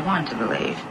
want to believe.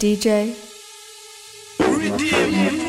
DJ. Redeem